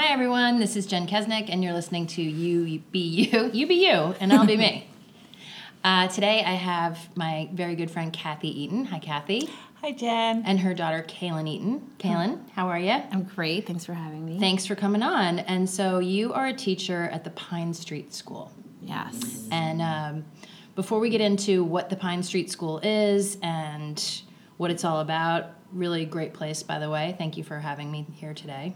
Hi, everyone. This is Jen Kesnick, and you're listening to You Be You, You Be You, and I'll Be Me. Uh, today, I have my very good friend Kathy Eaton. Hi, Kathy. Hi, Jen. And her daughter, Kaylin Eaton. Kaylin, how are you? I'm great. Thanks for having me. Thanks for coming on. And so, you are a teacher at the Pine Street School. Yes. And um, before we get into what the Pine Street School is and what it's all about, really great place, by the way. Thank you for having me here today.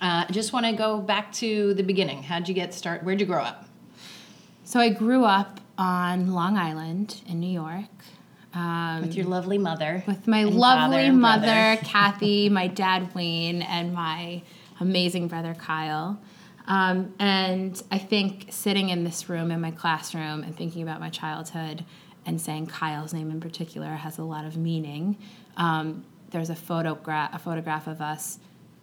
Uh, I just want to go back to the beginning. How'd you get started? Where'd you grow up? So I grew up on Long Island in New York. Um, With your lovely mother. with my lovely mother. Kathy, my dad, Wayne, and my amazing brother, Kyle. Um, and I think sitting in this room in my classroom and thinking about my childhood and saying Kyle's name in particular has a lot of meaning. Um, there's a photograph, a photograph of us.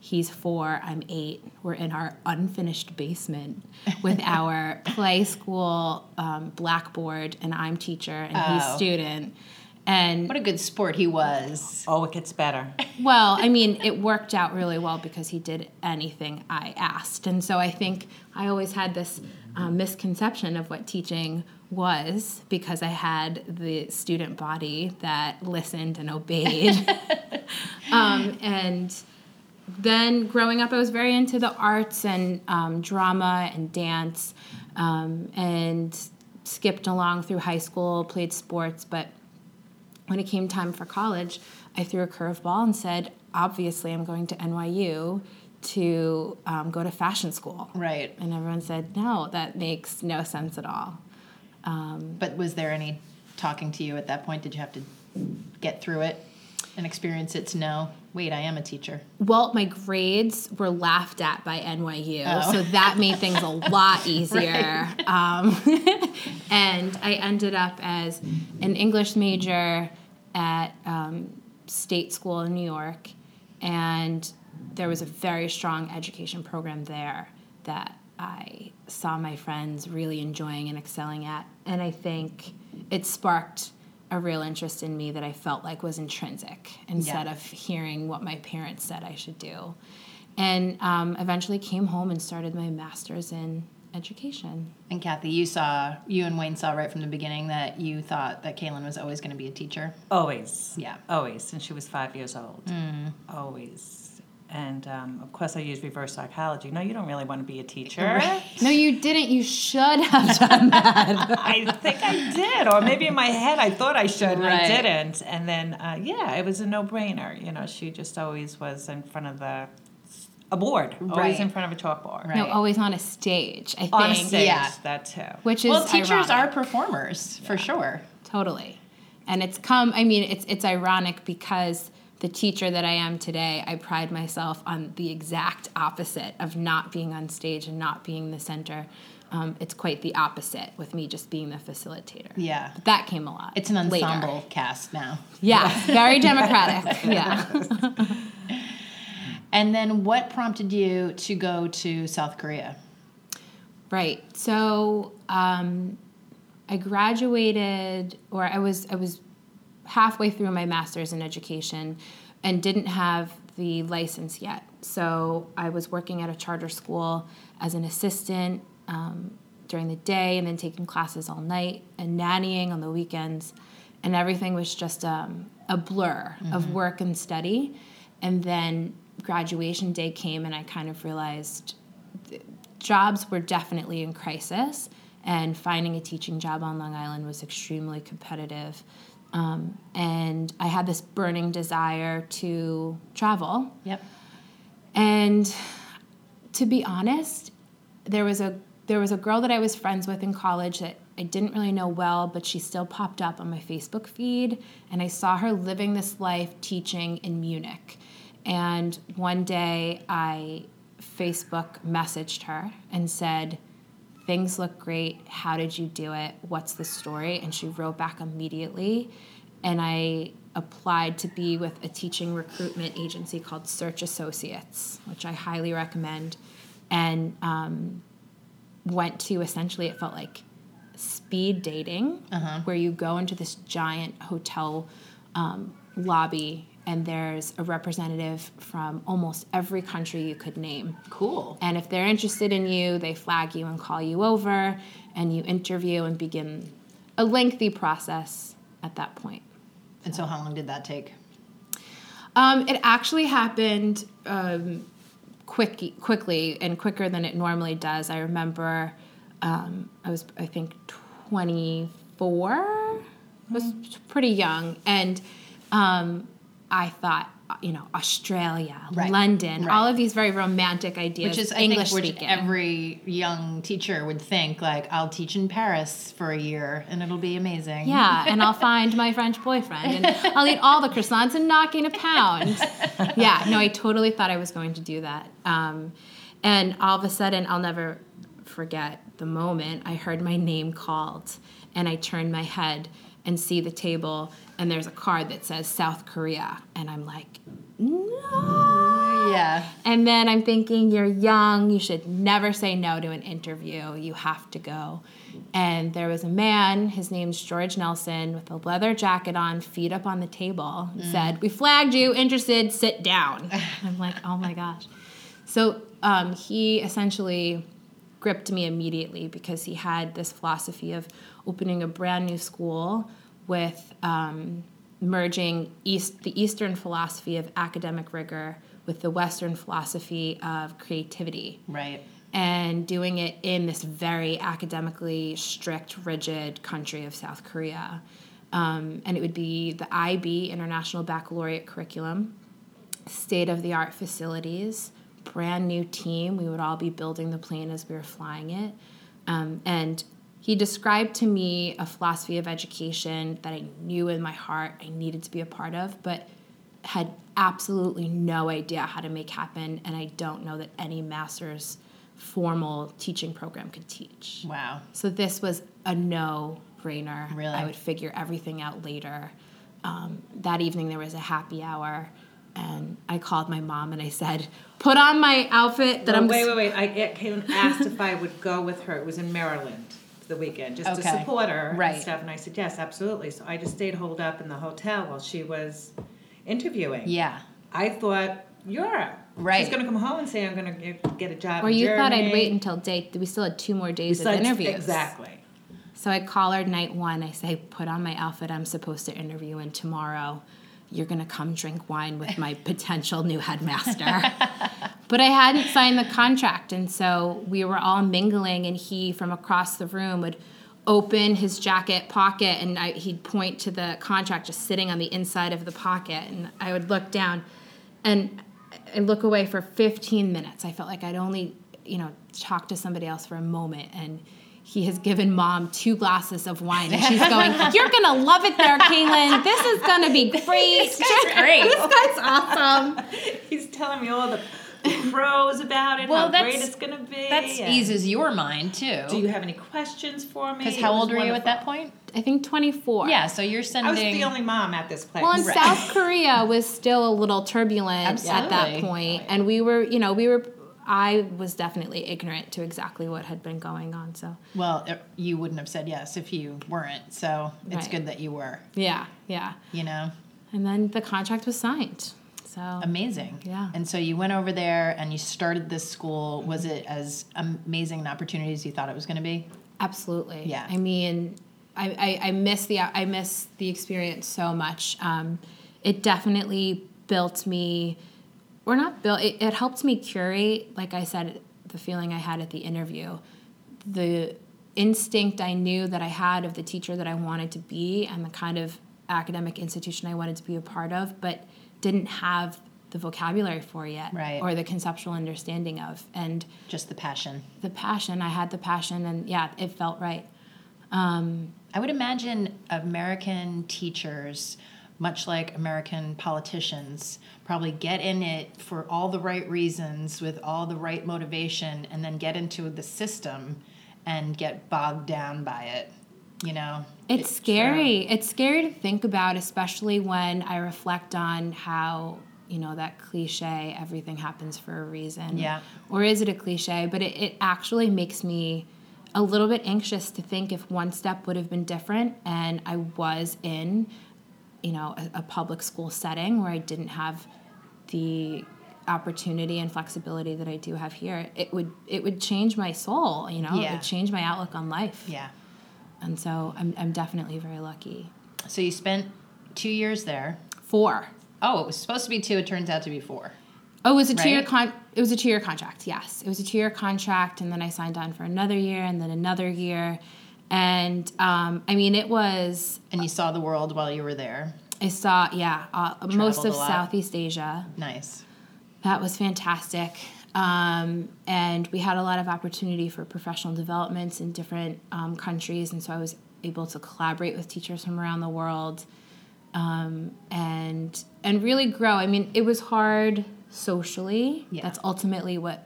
He's four, I'm eight. We're in our unfinished basement with our play school um, blackboard, and I'm teacher and he's Oh. student. And What a good sport he was. Oh, it gets better. well, I mean, it worked out really well because he did anything I asked. And so I think I always had this um, misconception of what teaching was because I had the student body that listened and obeyed. um, and then growing up, I was very into the arts and um, drama and dance um, and skipped along through high school, played sports, but when it came time for college, I threw a curveball and said, obviously, I'm going to NYU to um, go to fashion school. Right. And everyone said, no, that makes no sense at all. But was there any talking to you at that point? Did you have to get through it and experience it to know, wait, I am a teacher? Well, my grades were laughed at by NYU, Oh. so that made things a lot easier. um, and I ended up as an English major at um, state school in New York, and there was a very strong education program there that I saw my friends really enjoying and excelling at, and I think it sparked a real interest in me that I felt like was intrinsic instead Yeah. of hearing what my parents said I should do. And um, eventually came home and started my master's in education. And Kathy, you saw, you and Wayne saw right from the beginning that you thought that Kaylin was always going to be a teacher. Always. Yeah. Always, since she was five years old. Always. And um, of course, I use reverse psychology. No, you don't really want to be a teacher. No, you didn't. You should have done that. I think I did, or maybe in my head I thought I should, and Right. I didn't. And then, uh, yeah, it was a no-brainer. You know, she just always was in front of the a board, always in front of a chalkboard. Right. No, always on a stage, I think. On a stage, Yeah. that too. Which is well, teachers are ironic. performers for sure. Totally. And it's come, I mean, it's, it's ironic because the teacher that I am today, I pride myself on the exact opposite of not being on stage and not being the center. Um, it's quite the opposite with me just being the facilitator. Yeah. But that came a lot. It's an later. ensemble cast now. Yeah, very democratic. yeah. And then what prompted you to go to South Korea? Right. So um, I graduated, or I was I was halfway through my master's in education, and didn't have the license yet. So I was working at a charter school as an assistant um, during the day, and then taking classes all night, and nannying on the weekends, and everything was just um, a blur of work and study. And then graduation day came, and I kind of realized jobs were definitely in crisis, and finding a teaching job on Long Island was extremely competitive. Um, and I had this burning desire to travel. Yep. And to be honest, there was a there was a girl that I was friends with in college that I didn't really know well, but she still popped up on my Facebook feed, and I saw her living this life teaching in Munich. And one day I Facebook messaged her and said, Things look great. How did you do it? What's the story? And she wrote back immediately. And I applied to be with a teaching recruitment agency called Search Associates, which I highly recommend. And um, went to essentially, it felt like speed dating, where you go into this giant hotel um, lobby and there's a representative from almost every country you could name. Cool. And if they're interested in you, they flag you and call you over, and you interview and begin a lengthy process at that point. And so, how long did that take? Um, it actually happened um, quick, quickly and quicker than it normally does. I remember um, I was, I think, 24. I was pretty young, and um, I thought, you know, Australia, Right. London, Right. all of these very romantic ideas. Which is, I English think, speaking. every young teacher would think, like, I'll teach in Paris for a year and it'll be amazing. Yeah, and I'll find my French boyfriend and I'll eat all the croissants and not gain a pound. Yeah, no, I totally thought I was going to do that. Um, and all of a sudden, I'll never forget the moment I heard my name called and I turned my head and see the table and there's a card that says South Korea. And I'm like, no. Yeah. And then I'm thinking, you're young, you should never say no to an interview. You have to go. And there was a man, his name's George Nelson, with a leather jacket on, feet up on the table, said, We flagged you, interested, sit down. I'm like, oh my gosh. So um, he essentially gripped me immediately because he had this philosophy of opening a brand new school with um, merging east the Eastern philosophy of academic rigor with the Western philosophy of creativity Right. and doing it in this very academically strict, rigid country of South Korea. Um, and it would be the IB, International Baccalaureate Curriculum, state of the art facilities, brand new team. We would all be building the plane as we were flying it. Um, and he described to me a philosophy of education that I knew in my heart I needed to be a part of, but had absolutely no idea how to make happen. And I don't know that any master's formal teaching program could teach. Wow. So this was a no brainer. Really? I would figure everything out later. Um, that evening there was a happy hour, and I called my mom and I said, "Put on my outfit that Well, I'm." wait, wait, wait. I Caitlin asked if I would go with her. It was in Maryland for the weekend, just to support her Right. and stuff. And I said, yes, absolutely. So I just stayed holed up in the hotel while she was interviewing. Yeah. I thought, Europe. Right. She's going to come home and say, I'm going to get, a job Or you thought I'd wait until day. We still had two more days of Besides- interviews. Exactly. So I call her night one. I say, put on my outfit I'm supposed to interview in tomorrow. You're going to come drink wine with my potential new headmaster. but I hadn't signed the contract. And so we were all mingling, and he from across the room would open his jacket pocket and I, he'd point to the contract just sitting on the inside of the pocket. And I would look down and I look away for 15 minutes. I felt like I'd only, you know, talk to somebody else for a moment. And he has given mom two glasses of wine, and she's going, "You're gonna love it there, Kaylin. This is gonna be great. This guy's great. this guy's awesome." He's telling me all the pros about it, Well, how great that's- it's going to be. That eases your mind too. Do you have any questions for me? Because how old were you at that point? I think 24. Yeah, so you're sending. I was the only mom at this place. Well, and Right. South Korea was still a little turbulent at that Absolutely. point, oh, and we were, you know, we were. I was definitely ignorant to exactly what had been going on. So well, uh, you wouldn't have said yes if you weren't. So it's Right. good that you were. yeah, yeah. You know, And then the contract was signed. So amazing. Yeah. And so you went over there and you started this school. Was it as amazing an opportunity as you thought it was going to be? Absolutely. Yeah. I mean, I, I, I miss the I miss the experience so much. Um, it definitely built me, or not built. It, it helped me curate. Like I said, the feeling I had at the interview, the instinct I knew that I had of the teacher that I wanted to be, and the kind of academic institution I wanted to be a part of, but didn't have the vocabulary for yet, Right. or the conceptual understanding of, and Just the passion. the passion. I had the passion, and yeah, it felt right. Um, I would imagine American teachers, much like American politicians, probably get in it for all the right reasons with all the right motivation and then get into the system and get bogged down by it. You know? It's scary. It's scary to think about, especially when I reflect on how, you know, that cliche, everything happens for a reason. Yeah. Or is it a cliche? But it, it actually makes me a little bit anxious to think if one step would have been different and I was in, you know a, a public school setting where I didn't have the opportunity and flexibility that I do have here, it would it would change my soul. You know, it would change my outlook on life. Yeah. And so I'm I'm definitely very lucky. So you spent two years there. Four. Oh, it was supposed to be two. It turns out to be four. Oh, it was a two year Right? con. It was a two year contract. Yes, it was a two year contract, and then I signed on for another year, and then another year, and um, I mean, it was. And you saw the world while you were there. I saw, yeah, uh, most of. Southeast Asia. Nice. That was fantastic. Um, and we had a lot of opportunity for professional developments in different um, countries. And so I was able to collaborate with teachers from around the world um, and, and really grow. I mean, it was hard socially. Yeah. That's ultimately what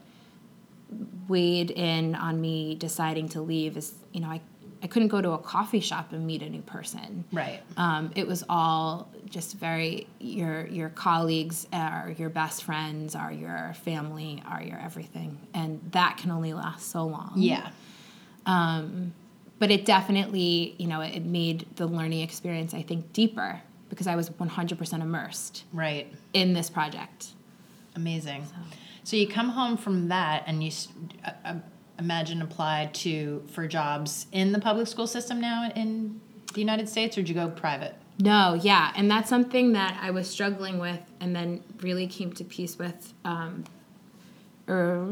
weighed in on me deciding to leave is, you know, I, I couldn't go to a coffee shop and meet a new person. Right. Um, it was all just very your your colleagues are your best friends, are your family, are your everything, and that can only last so long. Yeah. But it definitely, you know, it made the learning experience I think deeper because I was 100% immersed Right. in this project. Amazing. So you come home from that, and you uh, uh, imagine applied to for jobs in the public school system now in the United States, or did you go private? No, yeah, and that's something that I was struggling with, and then really came to peace with, um, or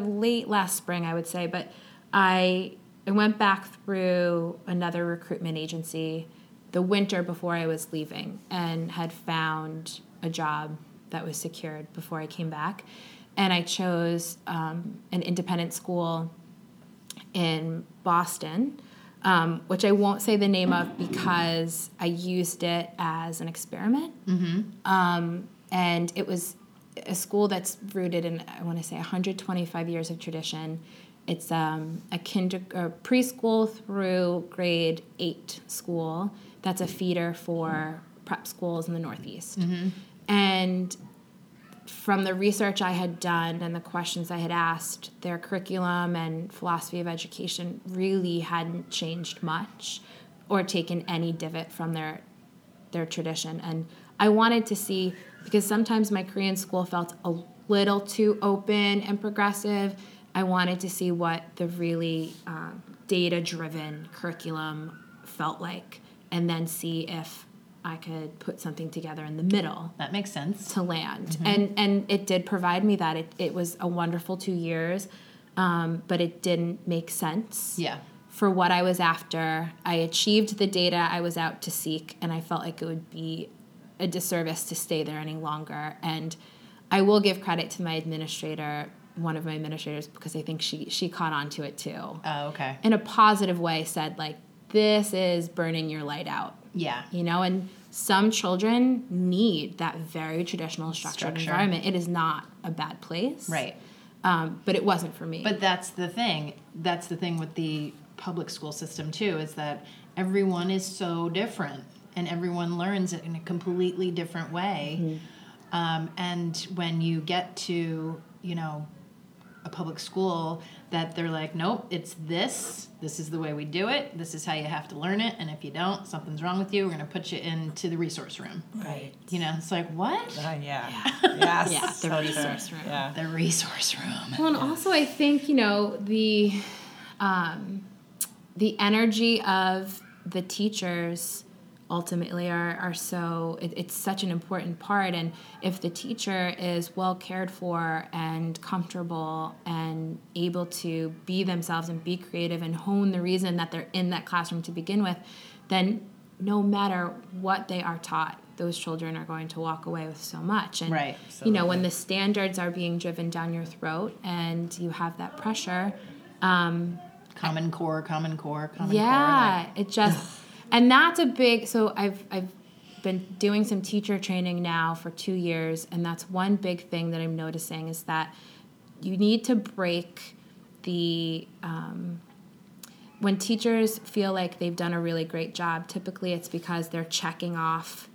late last spring, I would say. But I I went back through another recruitment agency the winter before I was leaving, and had found a job that was secured before I came back, and I chose um, an independent school in Boston, um, which I won't say the name of because I used it as an experiment. Um, and it was a school that's rooted in, I want to say, 125 years of tradition. It's um, a kinder, preschool through grade eight school that's a feeder for prep schools in the Northeast. And from the research I had done and the questions I had asked, their curriculum and philosophy of education really hadn't changed much or taken any divot from their their tradition. And I wanted to see because sometimes my Korean school felt a little too open and progressive. I wanted to see what the really um, data driven curriculum felt like, and then see if I could put something together in the middle That makes sense. to land and and it did provide me that it, it was a wonderful two years um, but it didn't make sense Yeah. for what i was after i achieved the data i was out to seek and i felt like it would be a disservice to stay there any longer and i will give credit to my administrator one of my administrators because i think she she caught on to it too Oh, okay. in a positive way said like this is burning your light out Yeah. you know and some children need that very traditional structured Structure. environment it is not a bad place Right. um, but it wasn't for me But that's the thing. That's the thing with the public school system too is that everyone is so different and everyone learns it in a completely different way. Um, and when you get to, you know, a public school that they're like, nope, it's this. This is the way we do it. This is how you have to learn it. And if you don't, something's wrong with you. We're going to put you into the resource room. Right. You know, it's like, what? Uh, yeah. Yes. Yeah, the so true. resource room. Yeah. The resource room. well and also i think you know the um, the energy of the teachers ultimately are, are so it, it's such an important part and if the teacher is well cared for and comfortable and able to be themselves and be creative and hone the reason that they're in that classroom to begin with then no matter what they are taught those children are going to walk away with so much and Right. you know when the standards are being driven down your throat and you have that pressure um, Common core, common core, common core. yeah it just and that's a big so i've i've been doing some teacher training now for two years and that's one big thing that i'm noticing is that you need to break the um, when teachers feel like they've done a really great job typically it's because they're checking off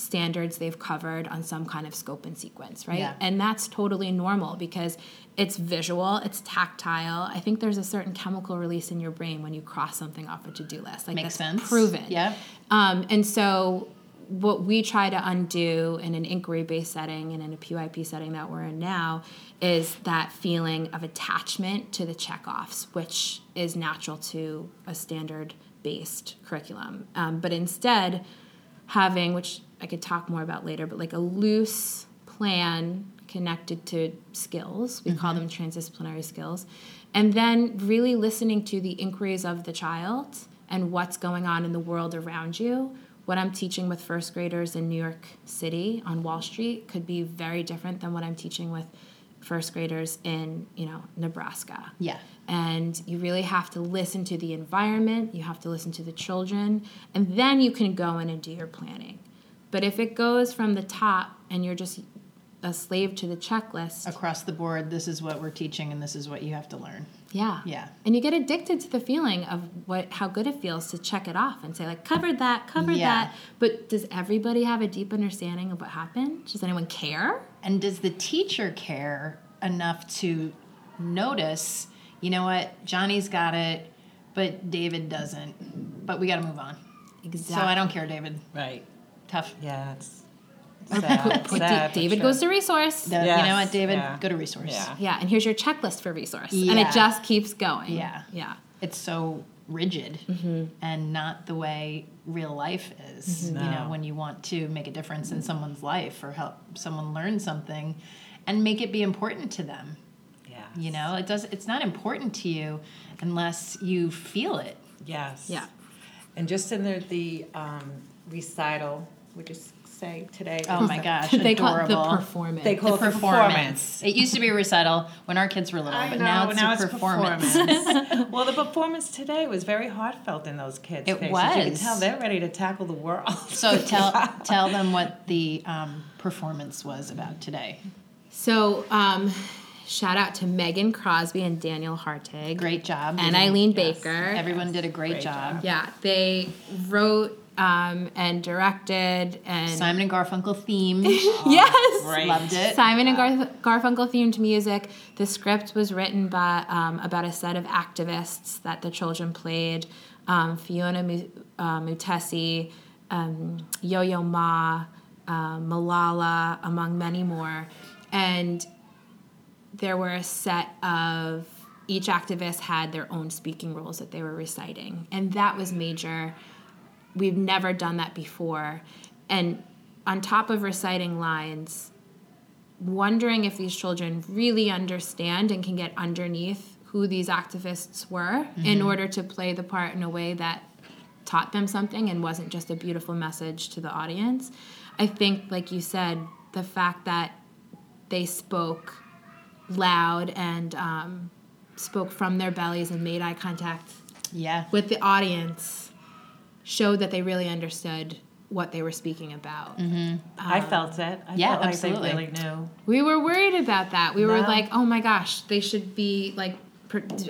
standards they've covered on some kind of scope and sequence right Yeah. and that's totally normal because it's visual it's tactile i think there's a certain chemical release in your brain when you cross something off a to-do list like Makes that's sense. proven Yeah. um, and so what we try to undo in an inquiry based setting and in a PYP setting that we're in now is that feeling of attachment to the checkoffs, which is natural to a standard based curriculum. Um, but instead, having, which I could talk more about later, but like a loose plan connected to skills, we call mm-hmm. them transdisciplinary skills, and then really listening to the inquiries of the child and what's going on in the world around you what I'm teaching with first graders in New York City on Wall Street could be very different than what I'm teaching with first graders in, you know, Nebraska. Yeah. And you really have to listen to the environment, you have to listen to the children, and then you can go in and do your planning. But if it goes from the top and you're just a slave to the checklist, Across the board, this is what we're teaching and this is what you have to learn. yeah. Yeah. And you get addicted to the feeling of what how good it feels to check it off and say like covered that, covered Yeah. that. But does everybody have a deep understanding of what happened? Does anyone care? And does the teacher care enough to notice, you know what, Johnny's got it, but David doesn't. But we got to move on. Exactly. So I don't care, David. Right. Tough. Yeah, it's sad. Put sad, David true. goes to resource. The- You know what, David? yeah. Go to resource. Yeah. yeah, and here's your checklist for resource. And it just keeps going. Yeah. Yeah. It's so rigid Mm-hmm. and not the way real life is. You know, when you want to make a difference in someone's life or help someone learn something and make it be important to them. Yeah. You know, it does it's not important to you unless you feel it. Yes. Yeah. And just in the, the um, recital, would you s- say today? Oh my gosh, they call it the performance. They call the it the performance. It used to be a recital when our kids were little, I but know, now it's now a it's performance. performance. well, the performance today was very heartfelt in those kids' It faces. You could was. tell they're ready to tackle the world. so tell tell them what the um, performance was about today. So, um, shout out to Megan Crosby and Daniel Hartig. Great job. And Eileen Baker. Everyone did a great, Great job. job. Yeah, they wrote um, and directed and Simon and Garfunkel theme. yes, Great. Loved it. Simon and Garth- Garfunkel themed music. The script was written by um, about a set of activists that the children played. Um, Phiona uh, Mutesi, um, Yo-Yo Ma, uh, Malala, among many more, and there were a set of each activist had their own speaking roles that they were reciting, and that was major. We've never done that before, and on top of reciting lines, wondering if these children really understand and can get underneath who these activists were in order to play the part in a way that taught them something and wasn't just a beautiful message to the audience. I think, like you said, the fact that they spoke loud and um, spoke from their bellies and made eye contact Yeah. with the audience showed that they really understood what they were speaking about. Mm-hmm. I felt it. I Yeah, felt like absolutely. they really knew. We were worried about that. We were like, oh my gosh, they should be like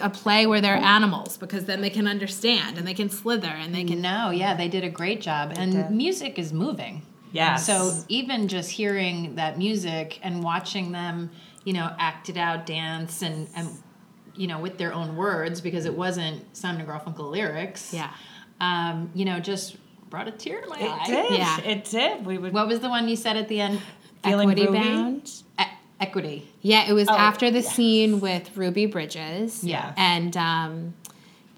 a play where they're animals because then they can understand and they can slither and they can. No, yeah, they did a great job. And did. music is moving. Yeah. So even just hearing that music and watching them, you know, act it out, dance, and, and you know, with their own words because it wasn't Simon and Garfunkel lyrics. Yeah. Um, you know, just brought a tear to my eye. It did. Yeah. It did. We would What was the one you said at the end? feeling Equity groovy. bound. E- equity. Yeah, it was Oh, after the scene with Ruby Bridges. Yeah. And um,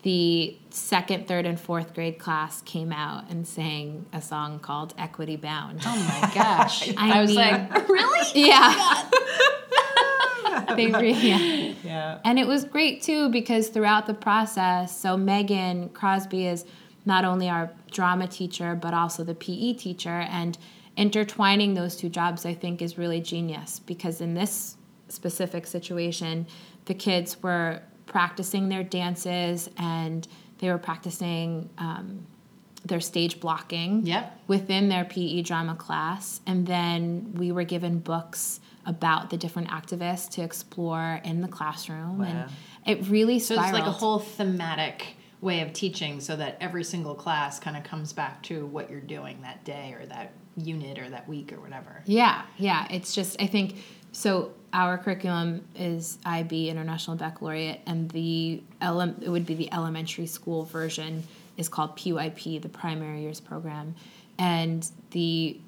the second, third, and fourth grade class came out and sang a song called Equity Bound. Oh my gosh. I I, was mean- like, really? Yeah. they really, yeah. Yeah. And it was great too because throughout the process, so Megan Crosby is not only our drama teacher, but also the PE teacher. And intertwining those two jobs, I think, is really genius because in this specific situation, the kids were practicing their dances and they were practicing um, their stage blocking Yep. within their PE drama class. And then we were given books about the different activists to explore in the classroom. Wow. And it really So spiraled. it's like a whole thematic way of teaching so that every single class kind of comes back to what you're doing that day or that unit or that week or whatever. Yeah, yeah. It's just I think so. Our curriculum is IB International Baccalaureate, and the ele- it would be the elementary school version is called PYP, the Primary Years Program, and the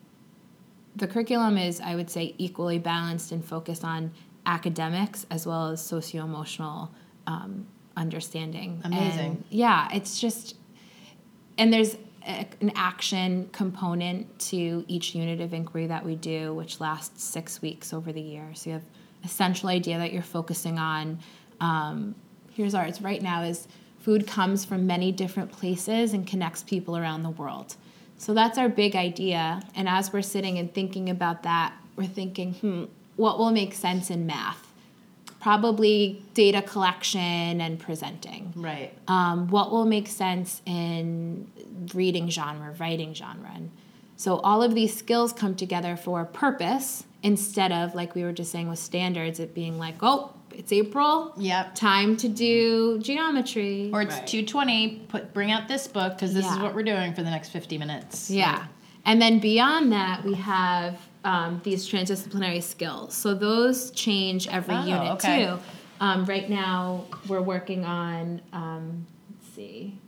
the curriculum is, I would say, equally balanced and focused on academics as well as socio emotional um, understanding. Amazing. And yeah, it's just, and there's a, an action component to each unit of inquiry that we do, which lasts six weeks over the year. So you have a central idea that you're focusing on. Um, here's ours right now is food comes from many different places and connects people around the world. So that's our big idea. And as we're sitting and thinking about that, we're thinking, hmm, what will make sense in math? Probably data collection and presenting. Right. Um, what will make sense in reading genre, writing genre? And so all of these skills come together for a purpose instead of, like we were just saying with standards, it being like, oh, it's April. Yep. Time to do geometry. Or it's Right. 220, put bring out this book because this is what we're doing for the next 50 minutes. Yeah. And then beyond that, we have um, these transdisciplinary skills. So those change every Oh, unit okay. too. Um, right now, we're working on, um, let's see,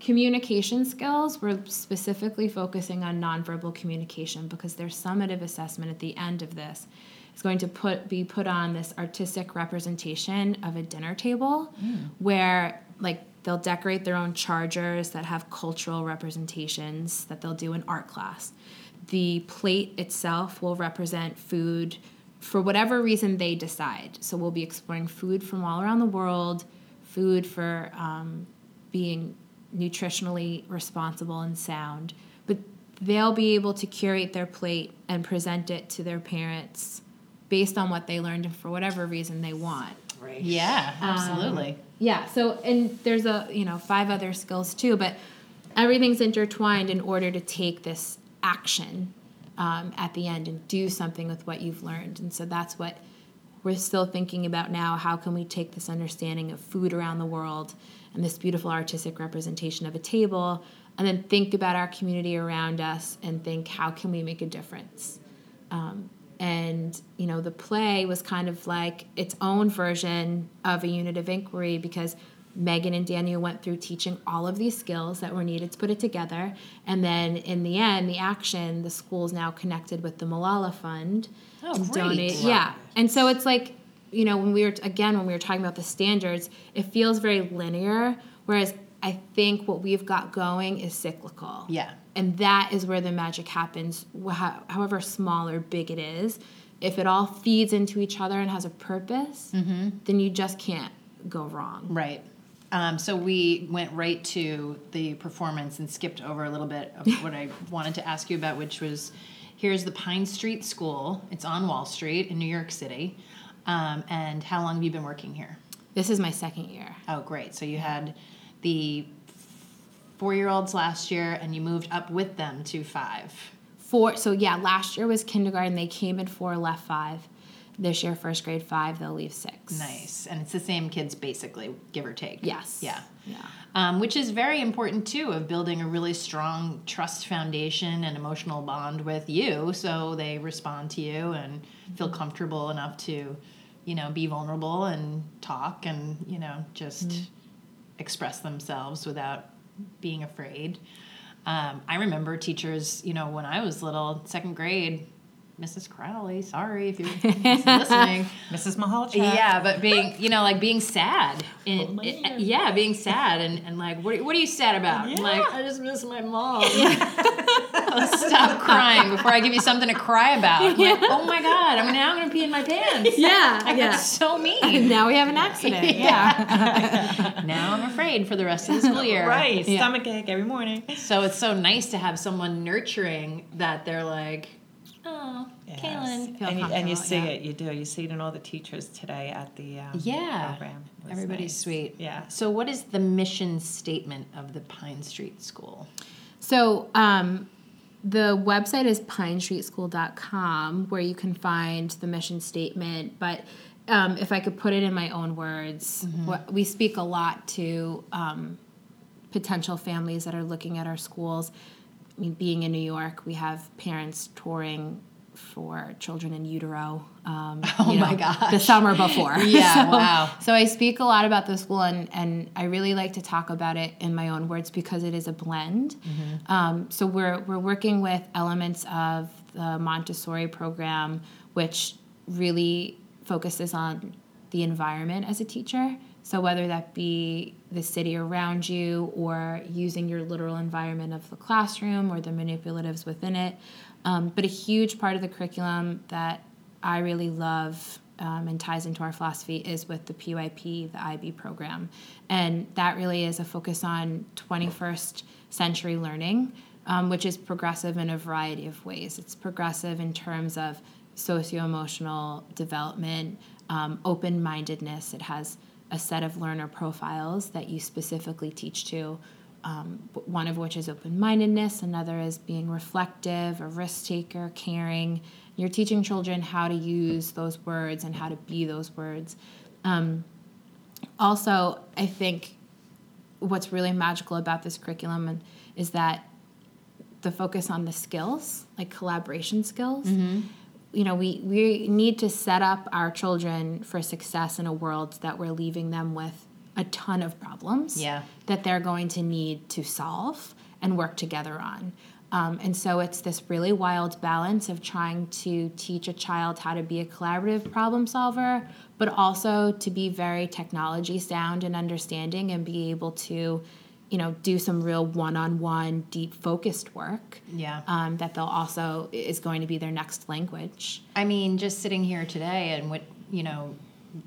communication skills. We're specifically focusing on nonverbal communication because their summative assessment at the end of this is going to put be put on this artistic representation of a dinner table where like they'll decorate their own chargers that have cultural representations that they'll do in art class. The plate itself will represent food for whatever reason they decide. So we'll be exploring food from all around the world, food for um, being nutritionally responsible and sound. But they'll be able to curate their plate and present it to their parents based on what they learned and for whatever reason they want. Right. Yeah, Um, absolutely. Yeah, so and there's a you know five other skills too, but everything's intertwined in order to take this action um, at the end and do something with what you've learned. And so that's what we're still thinking about now. How can we take this understanding of food around the world and this beautiful artistic representation of a table, and then think about our community around us and think how can we make a difference? Um, and you know the play was kind of like its own version of a unit of inquiry because megan and daniel went through teaching all of these skills that were needed to put it together. And then in the end the action the school's now connected with the malala fund. Oh, and great. yeah. And so it's like you know when we were again when we were talking about the standards it feels very linear whereas i think what we've got going is cyclical. Yeah. and that is where the magic happens however small or big it is. If it all feeds into each other and has a purpose mm-hmm. then you just can't go wrong. Right. Um, so we went right to the performance and skipped over a little bit of what I wanted to ask you about, which was here's the Pine Street School. It's on Wall Street in New York City. Um, and how long have you been working here? this is my second year Oh, great. So you had the four year olds last year and you moved up with them to five. four so yeah last year was kindergarten they came in four left five this year first grade five they'll leave six Nice. And it's the same kids basically, give or take. yes Yeah. yeah um, which is very important too of building a really strong trust foundation and emotional bond with you so they respond to you and feel comfortable enough to you know be vulnerable and talk and you know just express themselves without being afraid um, i remember teachers you know when i was little second grade mrs crowley sorry if you're listening Mrs. Mahalchuk. yeah, but being, you know, like being sad. In, oh, i- yeah, being sad and, and like, what, what are you sad about? I'm like, I just miss my mom. Stop crying before I give you something to cry about. I'm like, oh my God, I'm now I'm going to pee in my pants. yeah Like, yeah so mean. now we have an accident yeah, now I'm afraid for the rest of the school year. Right. Yeah. Stomach ache every morning. So it's so nice to have someone nurturing that they're like, oh, Yes. Kaylin. And you, and you see yeah. it. You do. You see it in all the teachers today at the um, Yeah. program. It Everybody's nice. sweet. Yeah. So, what is the mission statement of the Pine Street School? So um, the website is pinestreetschool.com where you can find the mission statement. But um, if I could put it in my own words, what, we speak a lot to um, potential families that are looking at our schools. I mean, being in New York, we have parents touring for children in utero. Um, Oh you know, my gosh. The summer before. Yeah, so, wow. So I speak a lot about the school, and, and I really like to talk about it in my own words because it is a blend. Mm-hmm. Um, so we're we're working with elements of the Montessori program, which really focuses on the environment as a teacher. So whether that be the city around you or using your literal environment of the classroom or the manipulatives within it. Um, but a huge part of the curriculum that I really love um, and ties into our philosophy is with the PYP, the IB program. And that really is a focus on 21st century learning, um, which is progressive in a variety of ways. It's progressive in terms of socio emotional development, um, open mindedness. It has a set of learner profiles that you specifically teach to. Um, one of which is open mindedness, another is being reflective, a risk taker, caring. You're teaching children how to use those words and how to be those words. Um, also, I think what's really magical about this curriculum is that the focus on the skills, like collaboration skills. You know, we, we need to set up our children for success in a world that we're leaving them with a ton of problems Yeah. that they're going to need to solve and work together on. Um, and so it's this really wild balance of trying to teach a child how to be a collaborative problem solver, but also to be very technology sound and understanding and be able to, you know, do some real one-on-one, deep focused work. Yeah. Um, that they'll also is going to be their next language. I mean, just sitting here today and what you know,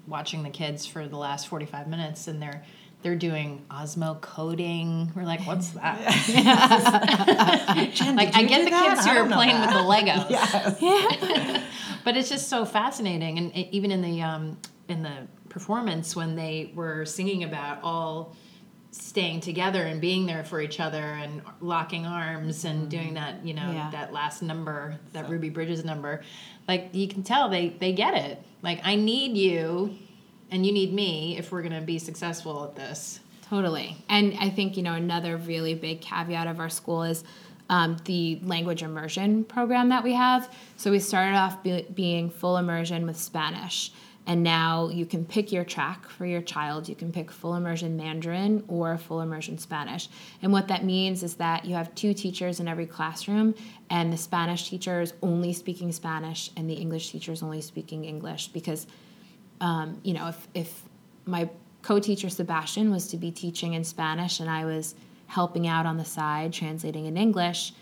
watching the kids for the last forty five minutes, and they're they're doing Osmo coding. We're like, what's that? Jen, like I get the that? kids who are don't know playing with the Legos. but it's just so fascinating, and it, even in the um, in the performance when they were singing about all staying together and being there for each other and locking arms and doing that you know Yeah. that last number that ruby bridges number like you can tell they they get it like i need you and you need me if we're going to be successful at this Totally. And I think, you know, another really big caveat of our school is um, the language immersion program that we have. So we started off be- being full immersion with Spanish. And now you can pick your track for your child. You can pick full immersion Mandarin or full immersion Spanish. And what that means is that you have two teachers in every classroom, and the Spanish teacher is only speaking Spanish, and the English teacher is only speaking English because um, you know, if, if my co-teacher Sebastian was to be teaching in Spanish and I was helping out on the side translating in English,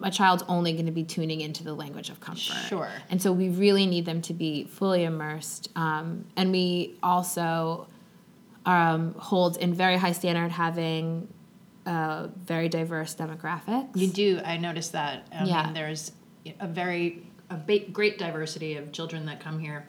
my child's only going to be tuning into the language of comfort. Sure. And so we really need them to be fully immersed. Um, and we also um, hold in very high standard having uh, very diverse demographics. You do. I noticed that. I Yeah. mean, there's a very a ba- great diversity of children that come here.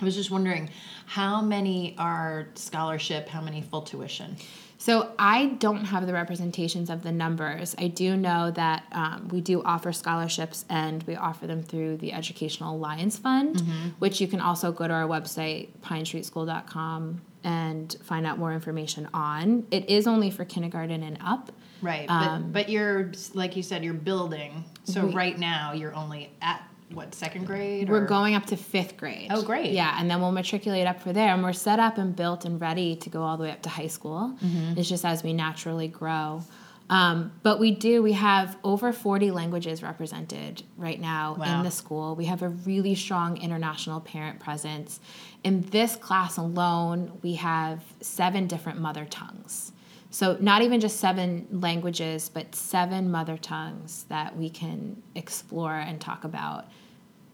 I was just wondering, how many are scholarship? How many full tuition? So I don't have the representations of the numbers. I do know that um, we do offer scholarships and we offer them through the Educational Alliance Fund, which you can also go to our website, pinestreetschool.com, and find out more information on. It is only for kindergarten and up. Right. But, but you're like you said, you're building. So We- right now you're only at what second grade? We're or- going up to fifth grade. Oh, great. Yeah, and then we'll matriculate up for there. And we're set up and built and ready to go all the way up to high school. Mm-hmm. It's just as we naturally grow. Um, but we do, we have over 40 languages represented right now Wow. in the school. We have a really strong international parent presence. In this class alone, we have seven different mother tongues. So, not even just seven languages, but seven mother tongues that we can explore and talk about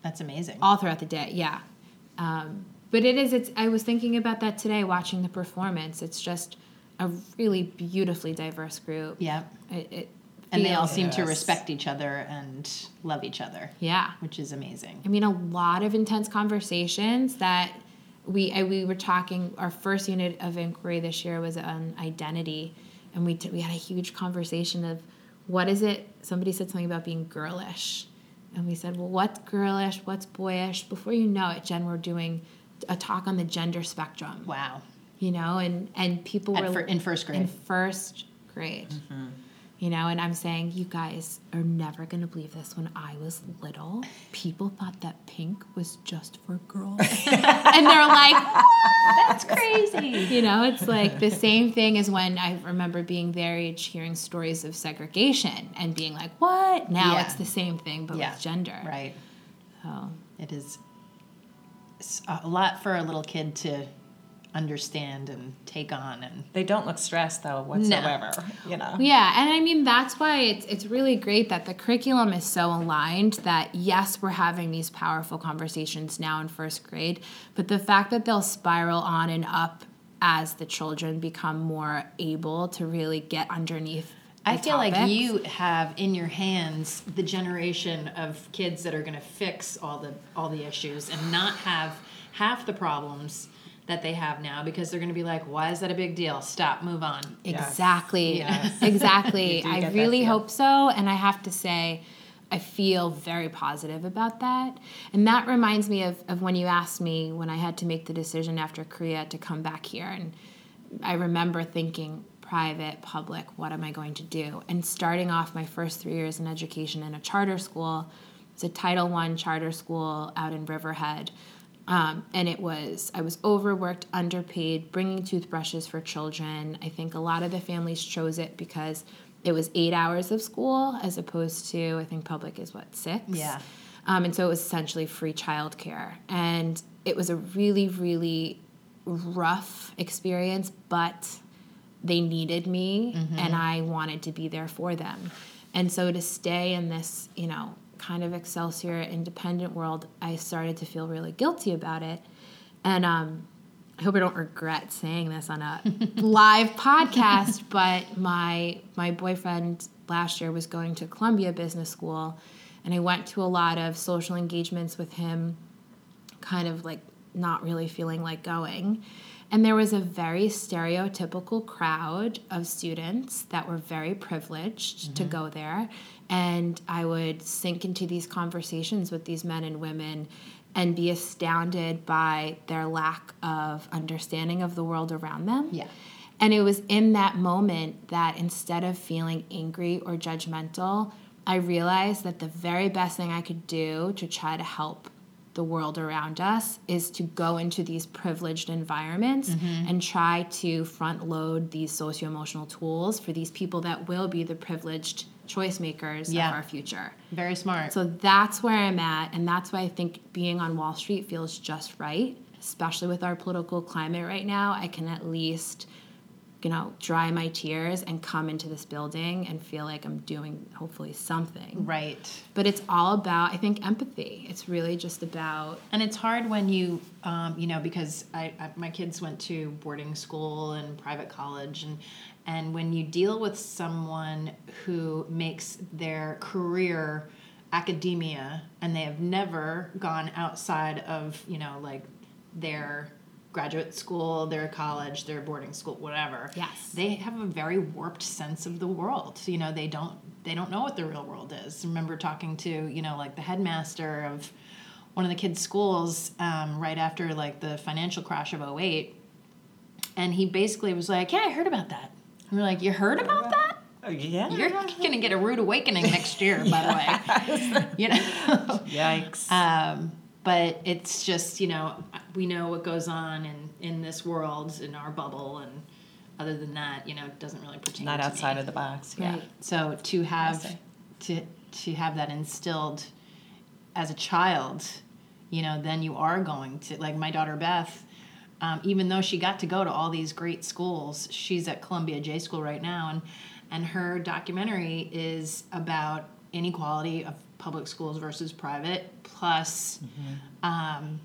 That's amazing. all throughout the day yeah um, but it is it's i was thinking about that today watching the performance it's just a really beautifully diverse group yeah. it, it And they all seem to respect each other and love each other, yeah which is amazing. i mean a lot of intense conversations that we I, we were talking our first unit of inquiry this year was on identity. And we, t- we had a huge conversation of what is it? Somebody said something about being girlish. And we said well what's girlish? What's boyish? Before you know it jen we're doing a talk on the gender spectrum. Wow. you know and and people At were in first grade. in first grade mm-hmm. You know, and I'm saying, you guys are never going to believe this. When I was little, people thought that pink was just for girls. and they're like, That's crazy. you know, it's like the same thing as when I remember being their age hearing stories of segregation and being like, what? Now Yeah. it's the same thing, but Yeah. with gender. Right. So, it is a lot for a little kid to understand and take on and They don't look stressed though whatsoever. You know. Yeah, and I mean that's why it's it's really great that the curriculum is so aligned that yes, we're having these powerful conversations now in first grade, but the fact that they'll spiral on and up as the children become more able to really get underneath I the feel like you have in your hands the generation of kids that are going to fix all the all the issues and not have half the problems that they have now because they're going to be like, why is that a big deal? Stop, move on. Exactly. Yes. Exactly. I get that really feel. hope so. And I have to say, I feel very positive about that. And that reminds me of, of when you asked me when I had to make the decision after Korea to come back here. And I remember thinking, private, public, what am I going to do? And starting off my first three years in education in a charter school, it's a Title One charter school out in Riverhead. Um, and it was, I was overworked, underpaid, bringing toothbrushes for children. I think a lot of the families chose it because it was eight hours of school as opposed to, I think public is what, six? Yeah. Um, and so it was essentially free childcare. And it was a really, really rough experience, but they needed me and I wanted to be there for them. And so to stay in this, you know, kind of Excelsior independent world, I started to feel really guilty about it. And um, I hope I don't regret saying this on a live podcast, but my my boyfriend last year was going to Columbia Business School, and I went to a lot of social engagements with him, kind of like not really feeling like going. And there was a very stereotypical crowd of students that were very privileged to go there. And I would sink into these conversations with these men and women and be astounded by their lack of understanding of the world around them. Yeah. And it was in that moment that instead of feeling angry or judgmental, I realized that the very best thing I could do to try to help the world around us is to go into these privileged environments Mm-hmm. and try to front load these socio emotional tools for these people that will be the privileged choice makers Yeah. of our future. Very smart. So that's where I'm at, and that's why I think being on Wall Street feels just right, especially with our political climate right now. I can at least, you know, dry my tears and come into this building and feel like I'm doing hopefully something. right. But it's all about, I think, empathy. It's really just about And it's hard when you, um, you know, because I, I my kids went to boarding school and private college, and and when you deal with someone who makes their career academia and they have never gone outside of, you know, like their graduate school, their college, their boarding school, whatever. Yes. They have a very warped sense of the world. You know, they don't they don't know what the real world is. I remember talking to, you know, like the headmaster of one of the kids' schools um, right after like the financial crash of 08 and he basically was like, "Yeah, I heard about that." And we're like, "You heard about that? Oh, yeah. You're gonna get a rude awakening next year, by the way." You know. Yikes. Um, but it's just you know we know what goes on in in this world in our bubble, and other than that, you know, it doesn't really pertain. Not to outside me. of the box. Yeah. Right. So to have to to have that instilled as a child, you know, then you are going to like my daughter Beth. Um, even though she got to go to all these great schools, she's at Columbia J School right now, and and her documentary is about inequality of public schools versus private, plus um,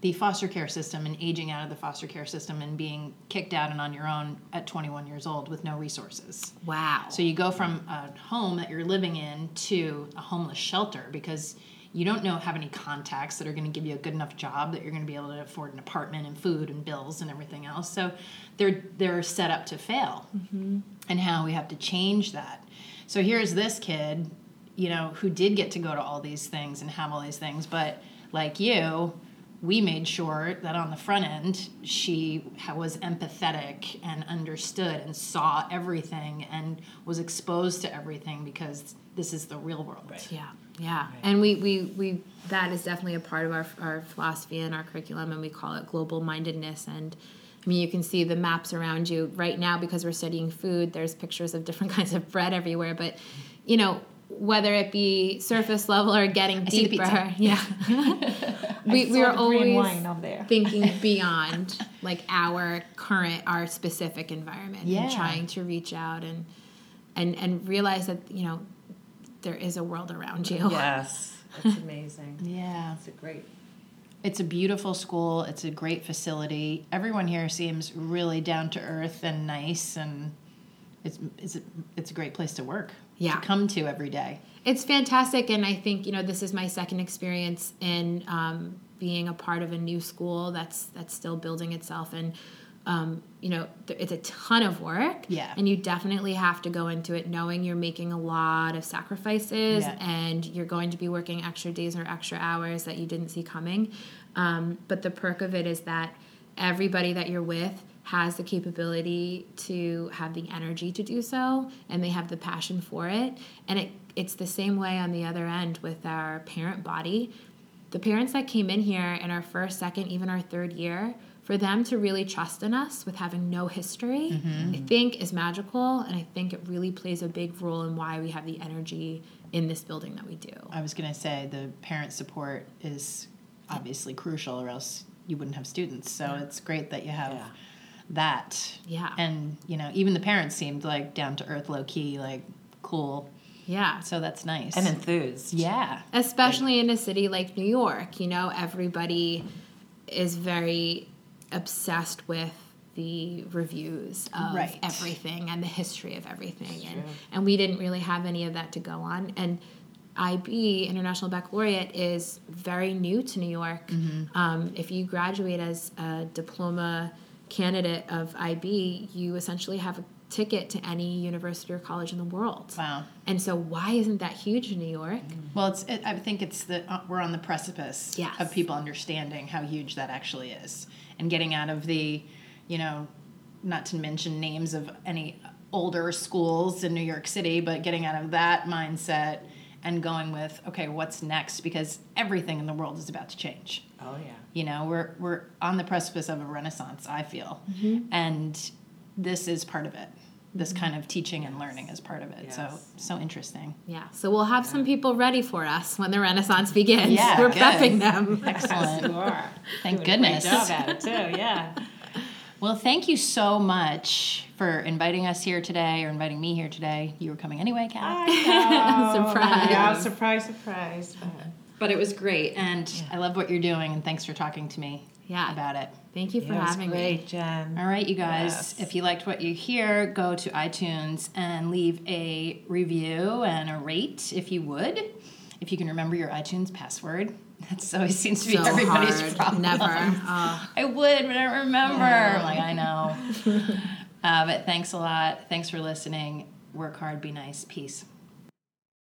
the foster care system and aging out of the foster care system and being kicked out and on your own at 21 years old with no resources. wow. So you go from a home that you're living in to a homeless shelter because you don't know have any contacts that are going to give you a good enough job that you're going to be able to afford an apartment and food and bills and everything else. So they're they're set up to fail, mm-hmm. and how we have to change that. So here's this kid, you know, who did get to go to all these things and have all these things, but like you, we made sure that on the front end she was empathetic and understood and saw everything and was exposed to everything because this is the real world. Yeah, yeah, and we, we we that is definitely a part of our our philosophy and our curriculum, and we call it global mindedness. And I mean, you can see the maps around you right now because we're studying food. There's pictures of different kinds of bread everywhere, but you know whether it be surface level or getting the deeper, yeah. we we are always thinking beyond like our current our specific environment Yeah. and trying to reach out and and and realize that you know there is a world around you Yes, it's amazing. Yeah. It's a great. It's a beautiful school. It's a great facility. Everyone here seems really down to earth and nice, and it's it's a, it's a great place to work. Yeah. To come to every day. it's fantastic and i think you know this is my second experience in um, being a part of a new school that's that's still building itself and um, you know th- it's a ton of work Yeah. and you definitely have to go into it knowing you're making a lot of sacrifices Yeah. and you're going to be working extra days or extra hours that you didn't see coming um, but the perk of it is that everybody that you're with has the capability to have the energy to do so and they have the passion for it and it it's the same way on the other end with our parent body the parents that came in here in our first second even our third year for them to really trust in us with having no history mm-hmm. i think is magical and i think it really plays a big role in why we have the energy in this building that we do I was going to say the parent support is obviously crucial, or else you wouldn't have students. So it's great that you have Yeah. that. Yeah. And you know, even the parents seemed like down to earth, low key, like cool. yeah So that's nice. And enthused. yeah. especially in a city like New York. You know, everybody is very obsessed with the reviews of Right. everything and the history of everything, and and we didn't really have any of that to go on. And IB International Baccalaureate is very new to New York. Um, if you graduate as a diploma candidate of IB, you essentially have a ticket to any university or college in the world. Wow. And so, why isn't that huge in New York? Well, it's. It, I think it's the uh, we're on the precipice Yes. of people understanding how huge that actually is, and getting out of the, you know, not to mention names of any older schools in New York City, but getting out of that mindset and going with okay, what's next? Because everything in the world is about to change. Oh yeah. You know, we're we're on the precipice of a renaissance. I feel, and this is part of it. This mm-hmm. kind of teaching and learning is part of it. So Yes. so interesting. Yeah, so we'll have some people ready for us when the Renaissance begins. Yeah, We're good. prepping them. Excellent. You are. Thank Doing a great goodness. job at it too. Yeah. Well, thank you so much for inviting us here today or inviting me here today. You were coming anyway, Kat. I know. Surprise. Yeah, surprise, surprise. But it was great, and I love what you're doing, and thanks for talking to me Yeah. about it. Thank you for Yeah, it was having great, me. Jen. All right, you guys, Yes. if you liked what you hear, go to iTunes and leave a review and a rate if you would. If you can remember your iTunes password. That always seems to be So everybody's hard. problem. Never. Oh. I would, but I don't remember. I'm like, I know. uh, but thanks a lot. Thanks for listening. Work hard, be nice. Peace.